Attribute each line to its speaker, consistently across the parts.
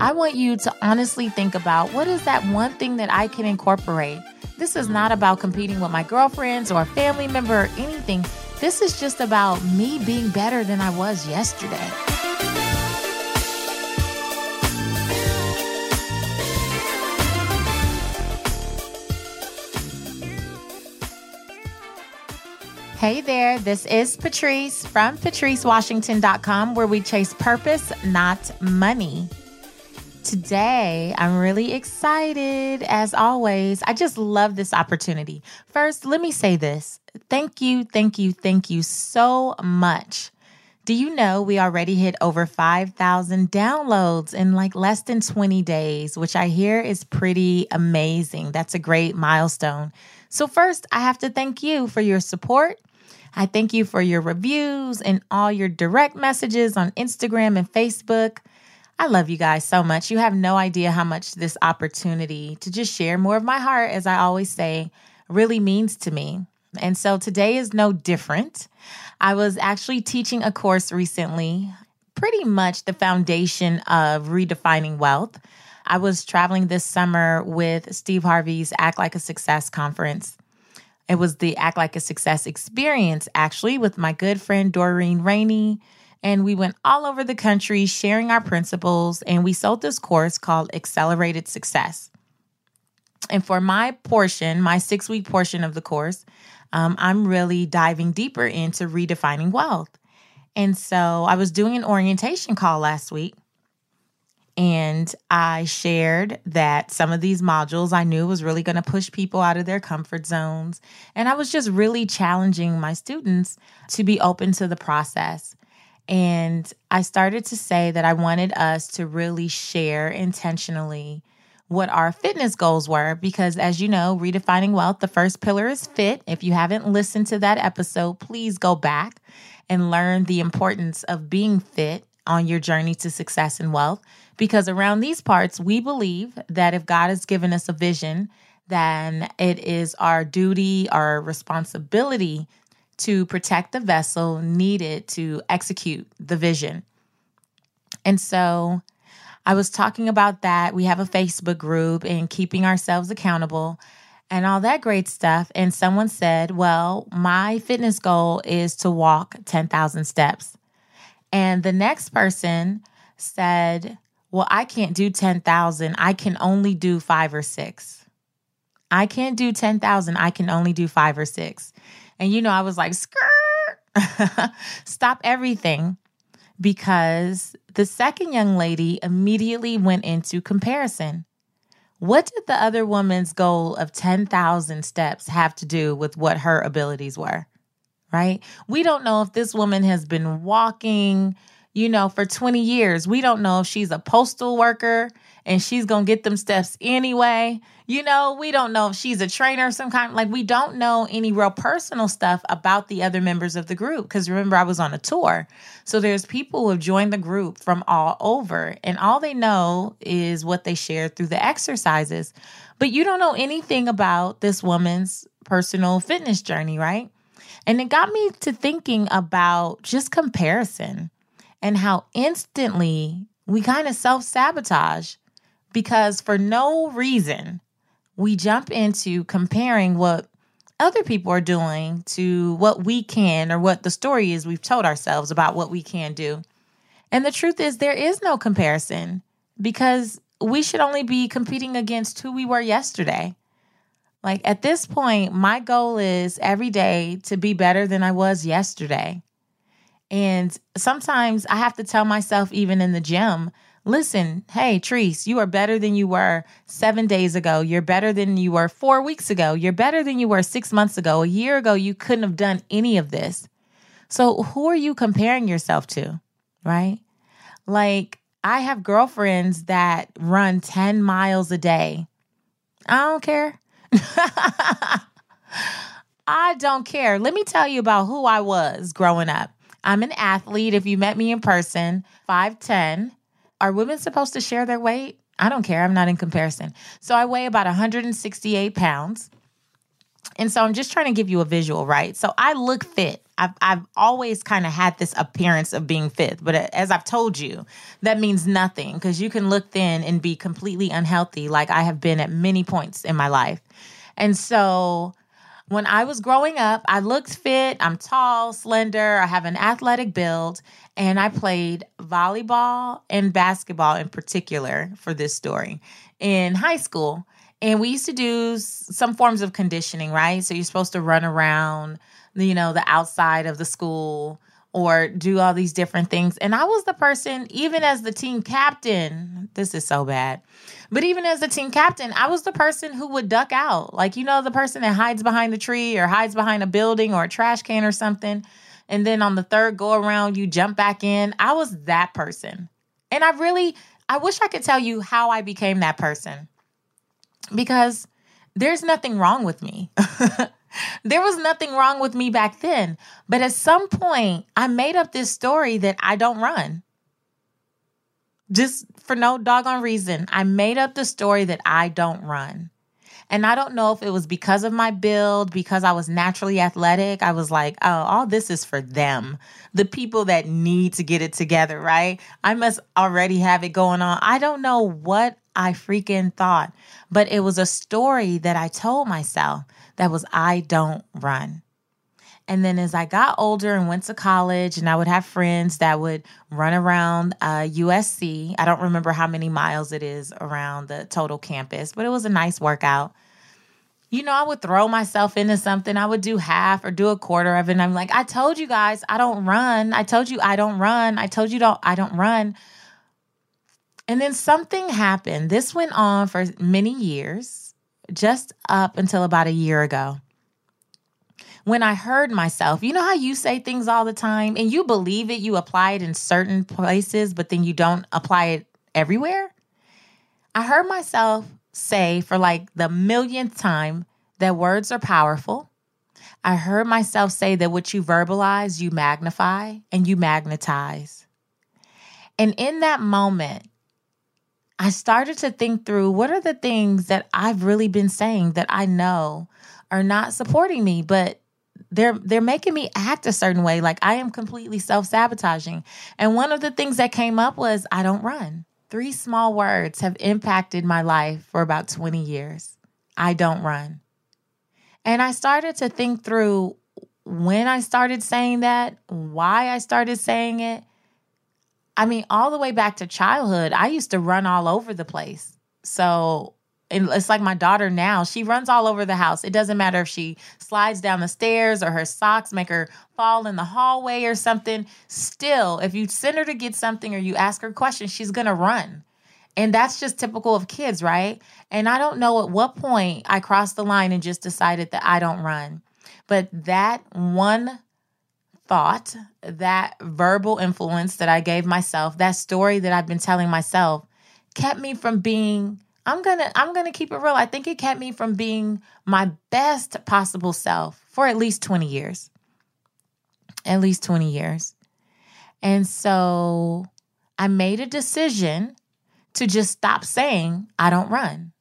Speaker 1: I want you to honestly think about what is that one thing that I can incorporate. This is not about competing with my girlfriends or family member or anything. This is just about me being better than I was yesterday. Hey there, this is Patrice from patricewashington.com where we chase purpose, not money. Today, I'm really excited as always. I just love this opportunity. First, let me say this. Thank you, thank you, thank you so much. Do you know we already hit over 5,000 downloads in like less than 20 days, which I hear is pretty amazing. That's a great milestone. So, first, I have to thank you for your support I thank you for your reviews and all your direct messages on Instagram and Facebook. I love you guys so much. You have no idea how much this opportunity to just share more of my heart, as I always say, really means to me. And so today is no different. I was actually teaching a course recently, pretty much the foundation of redefining wealth. I was traveling this summer with Steve Harvey's Act Like a Success conference. It was the Act Like a Success experience, actually, with my good friend Doreen Rainey. And we went all over the country sharing our principles, and we sold this course called Accelerated Success. And for my portion, my six week portion of the course, um, I'm really diving deeper into redefining wealth. And so I was doing an orientation call last week and I shared that some of these modules I knew was really going to push people out of their comfort zones. And I was just really challenging my students to be open to the process. And I started to say that I wanted us to really share intentionally what our fitness goals were because as you know, redefining wealth, the first pillar is fit. If you haven't listened to that episode, please go back and learn the importance of being fit on your journey to success and wealth because around these parts, we believe that if God has given us a vision, then it is our duty, our responsibility to protect the vessel needed to execute the vision. And so I was talking about that. We have a Facebook group and keeping ourselves accountable and all that great stuff. And someone said, Well, my fitness goal is to walk 10,000 steps. And the next person said, well, I can't do 10,000. I can only do five or six. I can't do 10,000. I can only do five or six. And, you know, I was like, skirt, stop everything. Because the second young lady immediately went into comparison. What did the other woman's goal of 10,000 steps have to do with what her abilities were? Right? We don't know if this woman has been walking you know, for 20 years. We don't know if she's a postal worker and she's going to get them steps anyway. You know, we don't know if she's a trainer of some kind. Like, we don't know any real personal stuff about the other members of the group. Because remember, I was on a tour. So there's people who have joined the group from all over, and all they know is what they share through the exercises. But you don't know anything about this woman's personal fitness journey, right? And it got me to thinking about just comparison and how instantly we kind of self sabotage because for no reason we jump into comparing what other people are doing to what we can or what the story is we've told ourselves about what we can do. And the truth is, there is no comparison because we should only be competing against who we were yesterday. Like at this point, my goal is every day to be better than I was yesterday. And sometimes I have to tell myself, even in the gym, listen, hey, Treese, you are better than you were seven days ago. You're better than you were four weeks ago. You're better than you were six months ago. A year ago, you couldn't have done any of this. So, who are you comparing yourself to? Right? Like, I have girlfriends that run 10 miles a day. I don't care. I don't care. Let me tell you about who I was growing up. I'm an athlete. If you met me in person, 5'10. Are women supposed to share their weight? I don't care. I'm not in comparison. So I weigh about 168 pounds. And so I'm just trying to give you a visual, right? So I look fit. I've, I've always kind of had this appearance of being fit, but uh, as I've told you, that means nothing because you can look thin and be completely unhealthy, like I have been at many points in my life. And so when I was growing up, I looked fit. I'm tall, slender, I have an athletic build, and I played volleyball and basketball in particular for this story in high school. And we used to do some forms of conditioning, right? So you're supposed to run around, you know, the outside of the school or do all these different things. And I was the person, even as the team captain, this is so bad. But even as the team captain, I was the person who would duck out. Like, you know, the person that hides behind the tree or hides behind a building or a trash can or something. And then on the third go around, you jump back in. I was that person. And I really, I wish I could tell you how I became that person because there's nothing wrong with me. there was nothing wrong with me back then. But at some point, I made up this story that I don't run. Just for no doggone reason, I made up the story that I don't run. And I don't know if it was because of my build, because I was naturally athletic. I was like, oh, all this is for them, the people that need to get it together, right? I must already have it going on. I don't know what I freaking thought, but it was a story that I told myself that was, I don't run. And then as I got older and went to college, and I would have friends that would run around uh, USC. I don't remember how many miles it is around the total campus, but it was a nice workout. You know, I would throw myself into something. I would do half or do a quarter of it. And I'm like, I told you guys, I don't run. I told you I don't run. I told you don't I don't run. And then something happened. This went on for many years, just up until about a year ago. When I heard myself, you know how you say things all the time and you believe it, you apply it in certain places, but then you don't apply it everywhere? I heard myself say for like the millionth time that words are powerful. I heard myself say that what you verbalize, you magnify and you magnetize. And in that moment, I started to think through what are the things that I've really been saying that I know are not supporting me, but they're they're making me act a certain way like I am completely self-sabotaging. And one of the things that came up was I don't run. Three small words have impacted my life for about 20 years. I don't run. And I started to think through when I started saying that, why I started saying it, I mean, all the way back to childhood, I used to run all over the place. So it's like my daughter now, she runs all over the house. It doesn't matter if she slides down the stairs or her socks make her fall in the hallway or something. Still, if you send her to get something or you ask her questions, she's going to run. And that's just typical of kids, right? And I don't know at what point I crossed the line and just decided that I don't run. But that one thought, that verbal influence that I gave myself, that story that I've been telling myself kept me from being I'm going to I'm going to keep it real. I think it kept me from being my best possible self for at least 20 years. At least 20 years. And so I made a decision to just stop saying I don't run.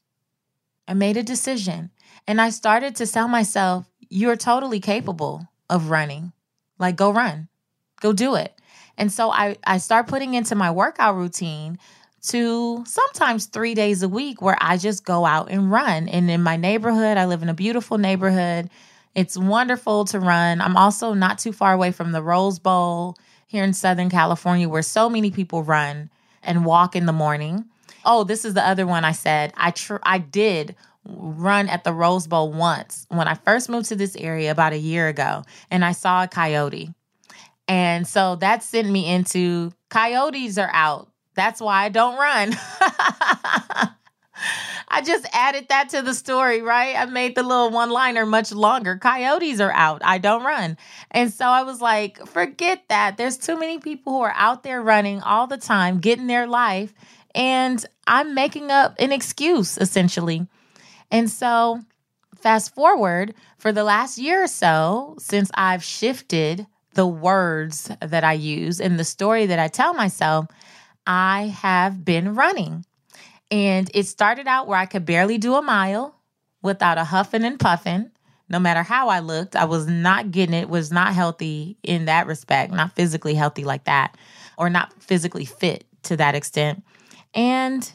Speaker 1: I made a decision and I started to tell myself you're totally capable of running. Like, go run, go do it. And so I, I start putting into my workout routine to sometimes three days a week where I just go out and run. And in my neighborhood, I live in a beautiful neighborhood. It's wonderful to run. I'm also not too far away from the Rose Bowl here in Southern California where so many people run and walk in the morning. Oh, this is the other one I said. I tr- I did run at the Rose Bowl once when I first moved to this area about a year ago, and I saw a coyote. And so that sent me into coyotes are out. That's why I don't run. I just added that to the story, right? I made the little one liner much longer. Coyotes are out. I don't run. And so I was like, forget that. There's too many people who are out there running all the time, getting their life. And I'm making up an excuse essentially. And so, fast forward for the last year or so, since I've shifted the words that I use and the story that I tell myself, I have been running. And it started out where I could barely do a mile without a huffing and puffing, no matter how I looked, I was not getting it, was not healthy in that respect, not physically healthy like that, or not physically fit to that extent. And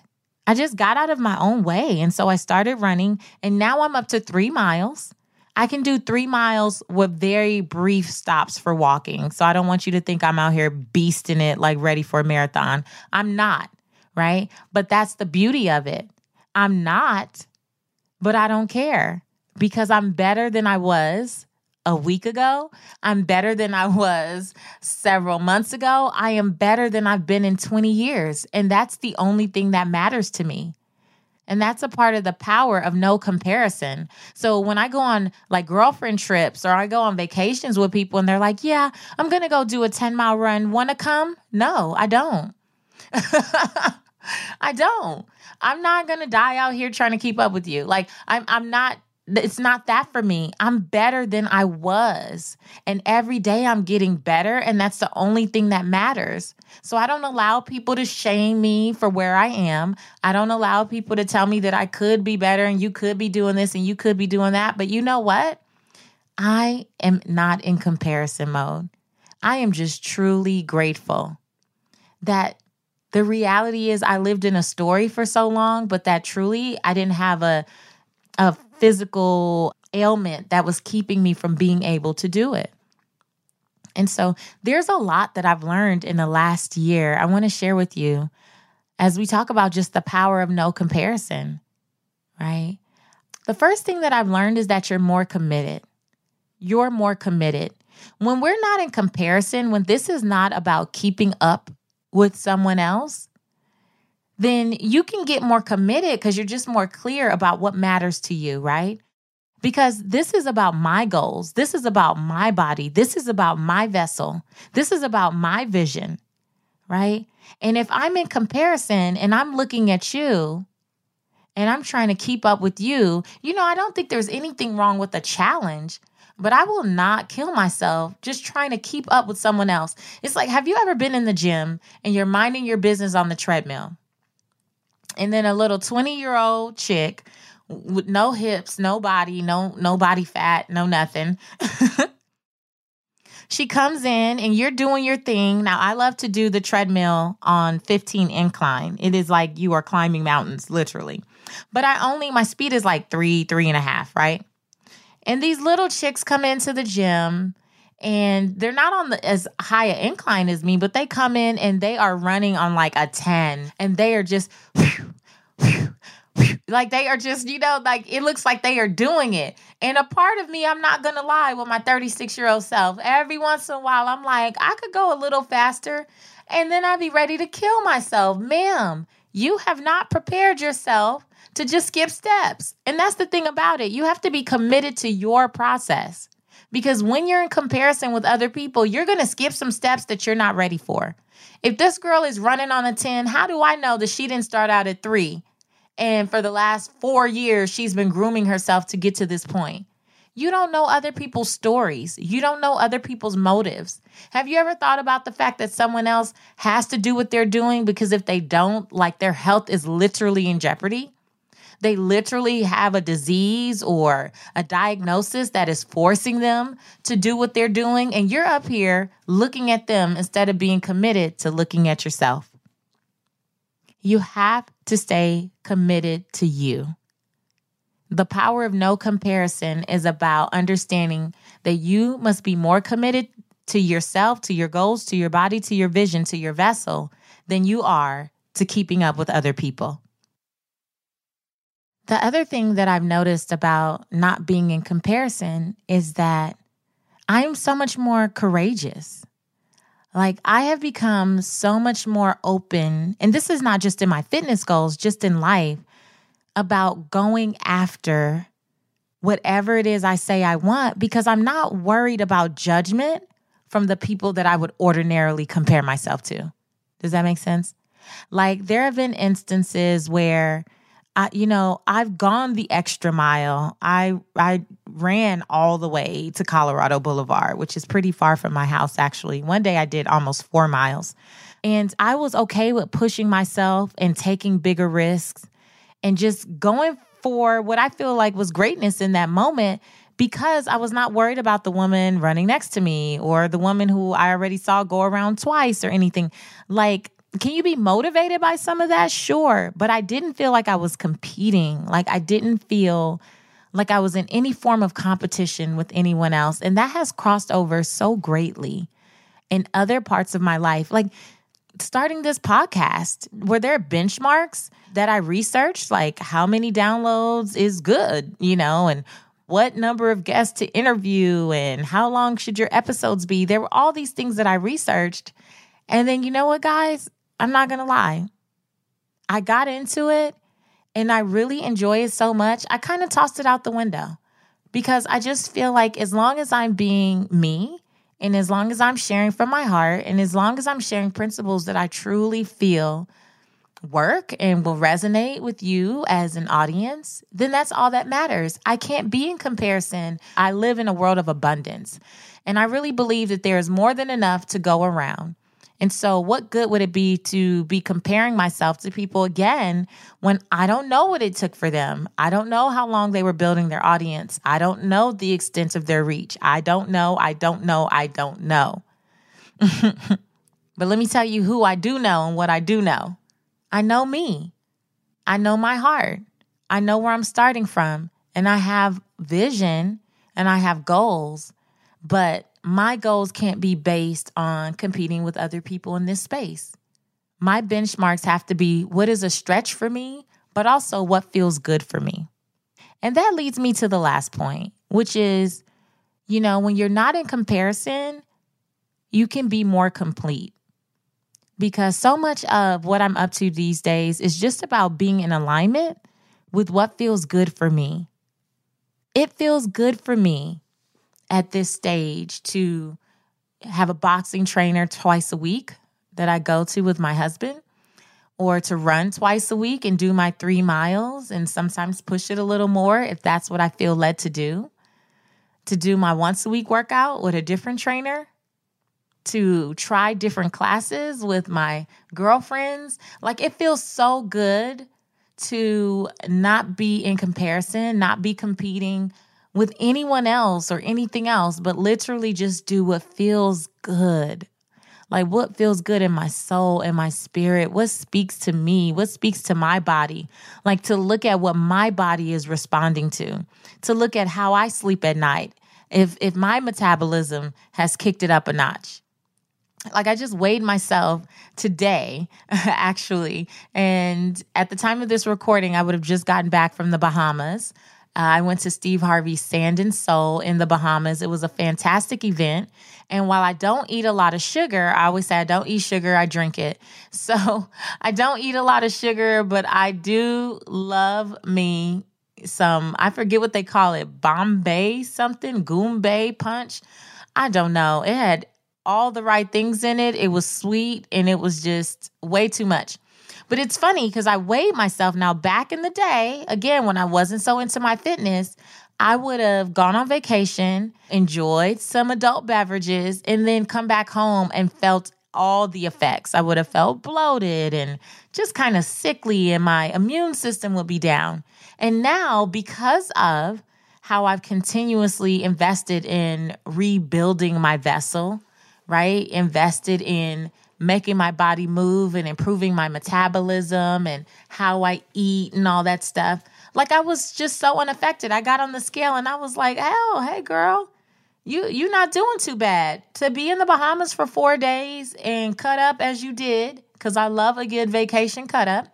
Speaker 1: I just got out of my own way. And so I started running, and now I'm up to three miles. I can do three miles with very brief stops for walking. So I don't want you to think I'm out here beasting it like ready for a marathon. I'm not, right? But that's the beauty of it. I'm not, but I don't care because I'm better than I was a week ago. I'm better than I was several months ago. I am better than I've been in 20 years. And that's the only thing that matters to me. And that's a part of the power of no comparison. So when I go on like girlfriend trips or I go on vacations with people and they're like, yeah, I'm going to go do a 10 mile run. Want to come? No, I don't. I don't. I'm not going to die out here trying to keep up with you. Like I'm I'm not it's not that for me. I'm better than I was. And every day I'm getting better. And that's the only thing that matters. So I don't allow people to shame me for where I am. I don't allow people to tell me that I could be better and you could be doing this and you could be doing that. But you know what? I am not in comparison mode. I am just truly grateful that the reality is I lived in a story for so long, but that truly I didn't have a a physical ailment that was keeping me from being able to do it. And so there's a lot that I've learned in the last year I want to share with you as we talk about just the power of no comparison, right? The first thing that I've learned is that you're more committed. You're more committed. When we're not in comparison, when this is not about keeping up with someone else, then you can get more committed because you're just more clear about what matters to you, right? Because this is about my goals. This is about my body. This is about my vessel. This is about my vision, right? And if I'm in comparison and I'm looking at you and I'm trying to keep up with you, you know, I don't think there's anything wrong with a challenge, but I will not kill myself just trying to keep up with someone else. It's like, have you ever been in the gym and you're minding your business on the treadmill? And then a little 20 year old chick with no hips, no body, no no body fat, no nothing. she comes in and you're doing your thing. Now I love to do the treadmill on 15 incline. It is like you are climbing mountains, literally. But I only my speed is like three, three and a half, right? And these little chicks come into the gym and they're not on the as high an incline as me, but they come in and they are running on like a 10 and they are just like they are just, you know, like it looks like they are doing it. And a part of me, I'm not gonna lie, with my 36 year old self, every once in a while, I'm like, I could go a little faster and then I'd be ready to kill myself. Ma'am, you have not prepared yourself to just skip steps. And that's the thing about it. You have to be committed to your process. Because when you're in comparison with other people, you're going to skip some steps that you're not ready for. If this girl is running on a 10, how do I know that she didn't start out at three? And for the last four years, she's been grooming herself to get to this point. You don't know other people's stories. You don't know other people's motives. Have you ever thought about the fact that someone else has to do what they're doing because if they don't, like their health is literally in jeopardy? They literally have a disease or a diagnosis that is forcing them to do what they're doing. And you're up here looking at them instead of being committed to looking at yourself. You have to stay committed to you. The power of no comparison is about understanding that you must be more committed to yourself, to your goals, to your body, to your vision, to your vessel than you are to keeping up with other people. The other thing that I've noticed about not being in comparison is that I'm so much more courageous. Like, I have become so much more open, and this is not just in my fitness goals, just in life, about going after whatever it is I say I want because I'm not worried about judgment from the people that I would ordinarily compare myself to. Does that make sense? Like, there have been instances where I, you know, I've gone the extra mile. I I ran all the way to Colorado Boulevard, which is pretty far from my house actually. One day I did almost 4 miles. And I was okay with pushing myself and taking bigger risks and just going for what I feel like was greatness in that moment because I was not worried about the woman running next to me or the woman who I already saw go around twice or anything. Like, can you be motivated by some of that? Sure. But I didn't feel like I was competing. Like, I didn't feel like I was in any form of competition with anyone else. And that has crossed over so greatly in other parts of my life. Like, starting this podcast, were there benchmarks that I researched? Like, how many downloads is good, you know, and what number of guests to interview and how long should your episodes be? There were all these things that I researched. And then, you know what, guys? I'm not going to lie. I got into it and I really enjoy it so much. I kind of tossed it out the window because I just feel like as long as I'm being me and as long as I'm sharing from my heart and as long as I'm sharing principles that I truly feel work and will resonate with you as an audience, then that's all that matters. I can't be in comparison. I live in a world of abundance. And I really believe that there is more than enough to go around. And so, what good would it be to be comparing myself to people again when I don't know what it took for them? I don't know how long they were building their audience. I don't know the extent of their reach. I don't know. I don't know. I don't know. but let me tell you who I do know and what I do know. I know me. I know my heart. I know where I'm starting from. And I have vision and I have goals. But my goals can't be based on competing with other people in this space. My benchmarks have to be what is a stretch for me, but also what feels good for me. And that leads me to the last point, which is, you know, when you're not in comparison, you can be more complete because so much of what I'm up to these days is just about being in alignment with what feels good for me. It feels good for me at this stage to have a boxing trainer twice a week that I go to with my husband, or to run twice a week and do my three miles and sometimes push it a little more if that's what I feel led to do. To do my once a week workout with a different trainer to try different classes with my girlfriends. Like it feels so good to not be in comparison, not be competing with anyone else or anything else, but literally just do what feels good. Like what feels good in my soul and my spirit, what speaks to me, what speaks to my body. Like to look at what my body is responding to, to look at how I sleep at night. If if my metabolism has kicked it up a notch, like I just weighed myself today, actually. And at the time of this recording, I would have just gotten back from the Bahamas. Uh, I went to Steve Harvey's Sand and Soul in the Bahamas. It was a fantastic event. And while I don't eat a lot of sugar, I always say I don't eat sugar, I drink it. So I don't eat a lot of sugar, but I do love me some, I forget what they call it, Bombay something, Goombay punch. I don't know. It had all the right things in it. It was sweet and it was just way too much. But it's funny because I weighed myself now back in the day, again, when I wasn't so into my fitness, I would have gone on vacation, enjoyed some adult beverages, and then come back home and felt all the effects. I would have felt bloated and just kind of sickly, and my immune system would be down. And now, because of how I've continuously invested in rebuilding my vessel, right? Invested in making my body move and improving my metabolism and how I eat and all that stuff. Like I was just so unaffected. I got on the scale and I was like, "Oh, hey girl, you you're not doing too bad. To be in the Bahamas for 4 days and cut up as you did cuz I love a good vacation cut up."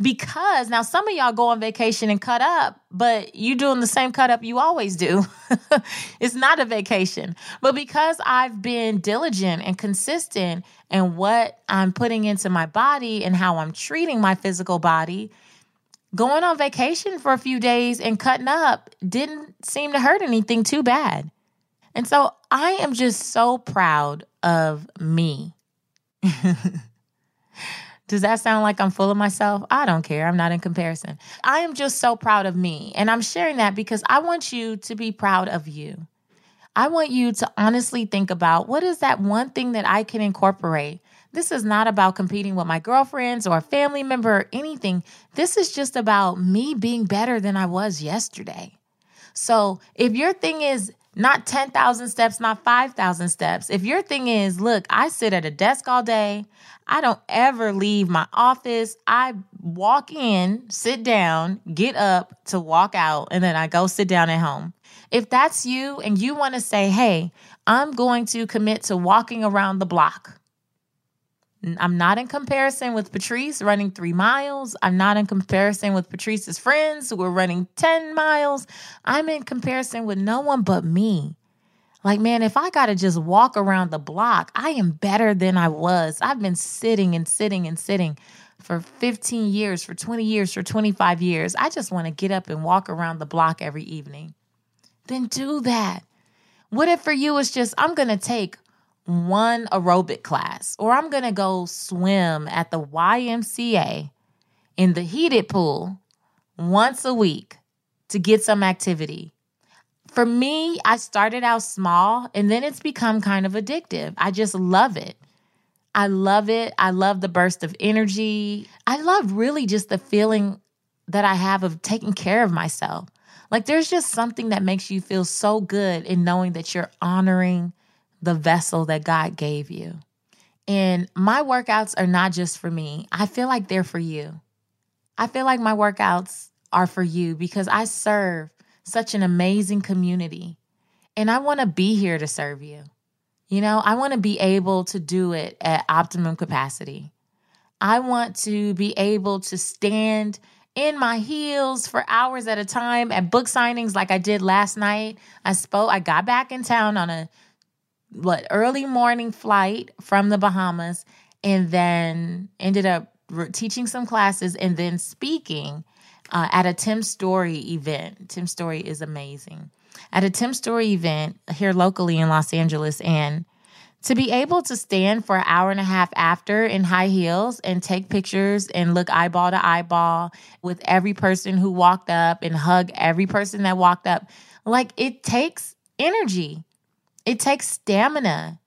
Speaker 1: Because now some of y'all go on vacation and cut up, but you doing the same cut up you always do. it's not a vacation. But because I've been diligent and consistent in what I'm putting into my body and how I'm treating my physical body, going on vacation for a few days and cutting up didn't seem to hurt anything too bad. And so I am just so proud of me. Does that sound like I'm full of myself? I don't care. I'm not in comparison. I am just so proud of me. And I'm sharing that because I want you to be proud of you. I want you to honestly think about what is that one thing that I can incorporate? This is not about competing with my girlfriends or a family member or anything. This is just about me being better than I was yesterday. So if your thing is not 10,000 steps, not 5,000 steps, if your thing is, look, I sit at a desk all day, I don't ever leave my office. I walk in, sit down, get up to walk out, and then I go sit down at home. If that's you and you want to say, hey, I'm going to commit to walking around the block. I'm not in comparison with Patrice running three miles. I'm not in comparison with Patrice's friends who are running 10 miles. I'm in comparison with no one but me. Like, man, if I got to just walk around the block, I am better than I was. I've been sitting and sitting and sitting for 15 years, for 20 years, for 25 years. I just want to get up and walk around the block every evening. Then do that. What if for you it's just, I'm going to take one aerobic class, or I'm going to go swim at the YMCA in the heated pool once a week to get some activity. For me, I started out small and then it's become kind of addictive. I just love it. I love it. I love the burst of energy. I love really just the feeling that I have of taking care of myself. Like there's just something that makes you feel so good in knowing that you're honoring the vessel that God gave you. And my workouts are not just for me, I feel like they're for you. I feel like my workouts are for you because I serve such an amazing community and I want to be here to serve you. You know, I want to be able to do it at optimum capacity. I want to be able to stand in my heels for hours at a time at book signings like I did last night. I spoke, I got back in town on a what early morning flight from the Bahamas and then ended up teaching some classes and then speaking uh, at a Tim Storey event. Tim Storey is amazing. At a Tim Storey event here locally in Los Angeles and to be able to stand for an hour and a half after in high heels and take pictures and look eyeball to eyeball with every person who walked up and hug every person that walked up like it takes energy it takes stamina.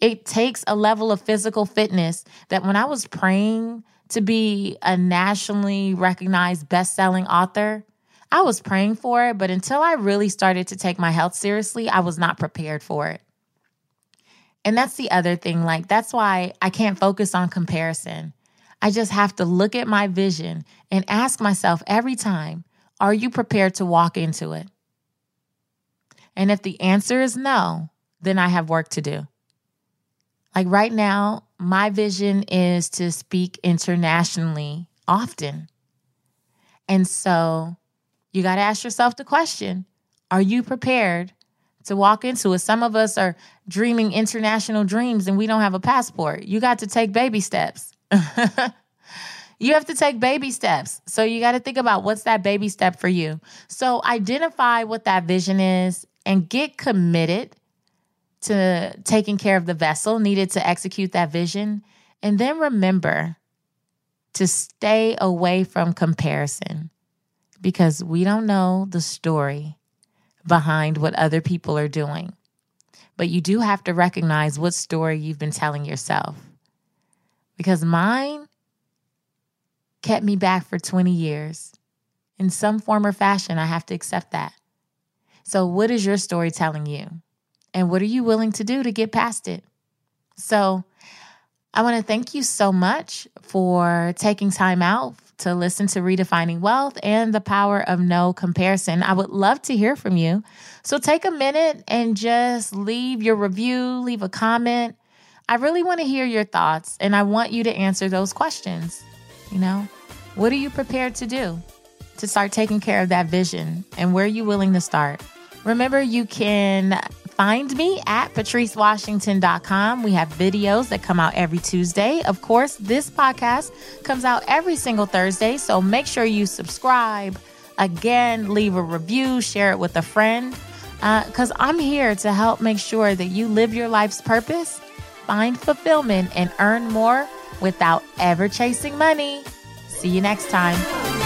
Speaker 1: It takes a level of physical fitness that when I was praying to be a nationally recognized best-selling author, I was praying for it, but until I really started to take my health seriously, I was not prepared for it. And that's the other thing. Like, that's why I can't focus on comparison. I just have to look at my vision and ask myself every time, are you prepared to walk into it? And if the answer is no, then I have work to do. Like right now, my vision is to speak internationally often. And so you got to ask yourself the question Are you prepared to walk into it? Some of us are dreaming international dreams and we don't have a passport. You got to take baby steps. you have to take baby steps. So you got to think about what's that baby step for you. So identify what that vision is and get committed to taking care of the vessel needed to execute that vision. And then remember to stay away from comparison because we don't know the story behind what other people are doing. But you do have to recognize what story you've been telling yourself. Because mine kept me back for 20 years. In some form or fashion, I have to accept that. So, what is your story telling you? And what are you willing to do to get past it? So, I want to thank you so much for taking time out to listen to Redefining Wealth and the power of no comparison. I would love to hear from you. So take a minute and just leave your review, leave a comment. I really want to hear your thoughts and I want you to answer those questions. You know, what are you prepared to do to start taking care of that vision and where are you willing to start? Remember, you can find me at patricewashington.com. We have videos that come out every Tuesday. Of course, this podcast comes out every single Thursday, so make sure you subscribe. Again, leave a review, share it with a friend, because uh, I'm here to help make sure that you live your life's purpose, find fulfillment, and earn more without ever chasing money. See you next time.